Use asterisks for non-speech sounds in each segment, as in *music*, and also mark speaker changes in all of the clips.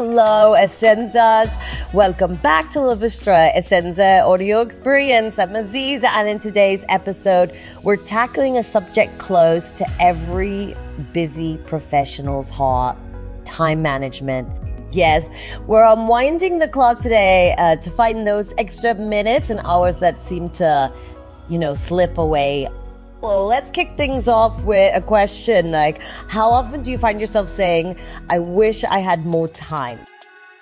Speaker 1: Hello, Essenzas. Welcome back to La Vostra Essenza Audio Experience. I'm Aziza, and in today's episode, we're tackling a subject close to every busy professional's heart time management. Yes, we're unwinding the clock today uh, to find those extra minutes and hours that seem to, you know, slip away well, let's kick things off with a question like, how often do you find yourself saying, I wish I had more time?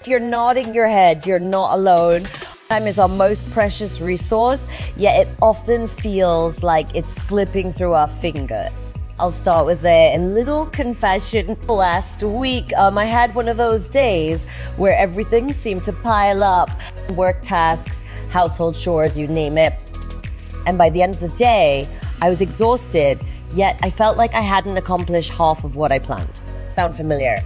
Speaker 1: If you're nodding your head, you're not alone. Time is our most precious resource, yet it often feels like it's slipping through our finger. I'll start with a little confession. Last week, um, I had one of those days where everything seemed to pile up work tasks, household chores, you name it. And by the end of the day, I was exhausted, yet I felt like I hadn't accomplished half of what I planned. Sound familiar?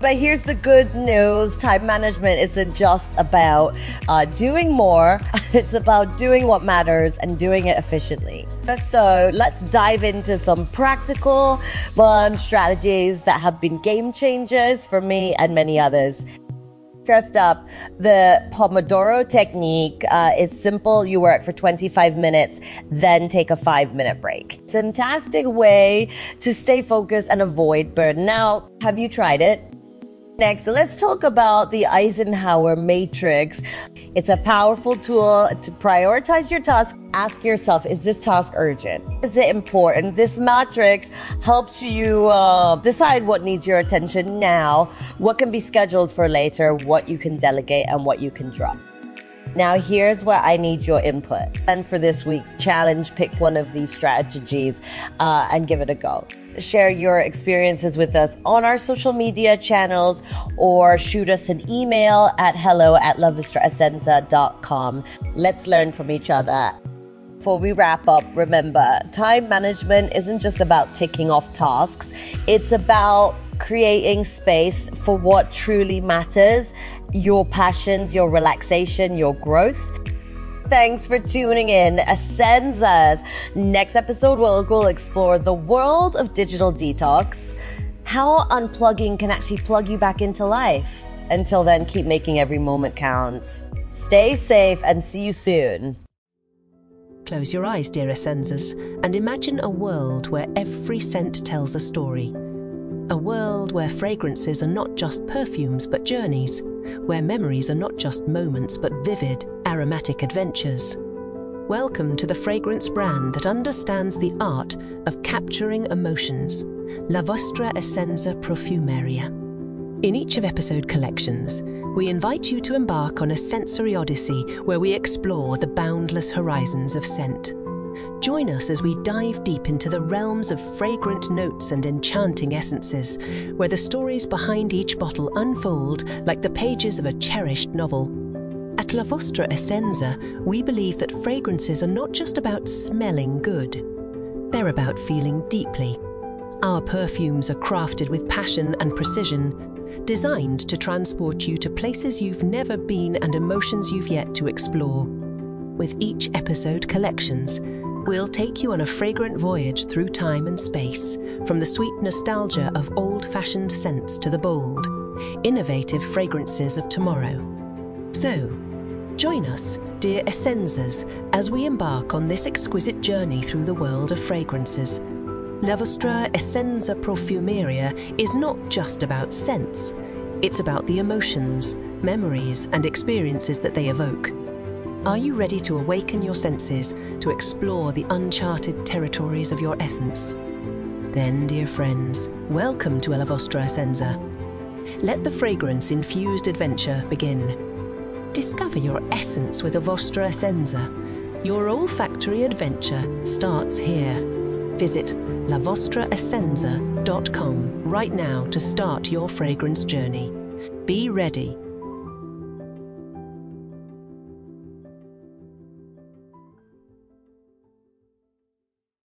Speaker 1: But here's the good news time management isn't just about uh, doing more, *laughs* it's about doing what matters and doing it efficiently. So let's dive into some practical, fun strategies that have been game changers for me and many others dressed up the Pomodoro technique. Uh, it's simple. You work for 25 minutes, then take a five minute break. Fantastic way to stay focused and avoid burnout. Have you tried it? Next, let's talk about the Eisenhower matrix. It's a powerful tool to prioritize your task. Ask yourself, is this task urgent? Is it important? This matrix helps you uh, decide what needs your attention now, what can be scheduled for later, what you can delegate, and what you can drop. Now, here's where I need your input. And for this week's challenge, pick one of these strategies uh, and give it a go share your experiences with us on our social media channels or shoot us an email at hello at lavostraessenza.com. Let's learn from each other. Before we wrap up, remember time management isn't just about ticking off tasks, it's about creating space for what truly matters your passions, your relaxation, your growth. Thanks for tuning in. Essenzas. Next episode, we'll, we'll explore the world of digital detox, how unplugging can actually plug you back into life. Until then, keep making every moment count. Stay safe and see you soon.
Speaker 2: Close your eyes, dear Essenzas, and imagine a world where every scent tells a story. A world where fragrances are not just perfumes but journeys where memories are not just moments but vivid, aromatic adventures. Welcome to the fragrance brand that understands the art of capturing emotions, La Vostra Essenza Profumeria. In each of episode collections, we invite you to embark on a sensory odyssey where we explore the boundless horizons of scent. Join us as we dive deep into the realms of fragrant notes and enchanting essences, where the stories behind each bottle unfold like the pages of a cherished novel. At La Vostra Essenza, we believe that fragrances are not just about smelling good, they're about feeling deeply. Our perfumes are crafted with passion and precision, designed to transport you to places you've never been and emotions you've yet to explore. With each episode collections, We'll take you on a fragrant voyage through time and space, from the sweet nostalgia of old fashioned scents to the bold, innovative fragrances of tomorrow. So, join us, dear Essenzas, as we embark on this exquisite journey through the world of fragrances. La Vostra Essenza Profumeria is not just about scents, it's about the emotions, memories, and experiences that they evoke. Are you ready to awaken your senses to explore the uncharted territories of your essence? Then, dear friends, welcome to La Vostra Essenza. Let the fragrance infused adventure begin. Discover your essence with a Vostra Essenza. Your olfactory adventure starts here. Visit lavostraessenza.com right now to start your fragrance journey. Be ready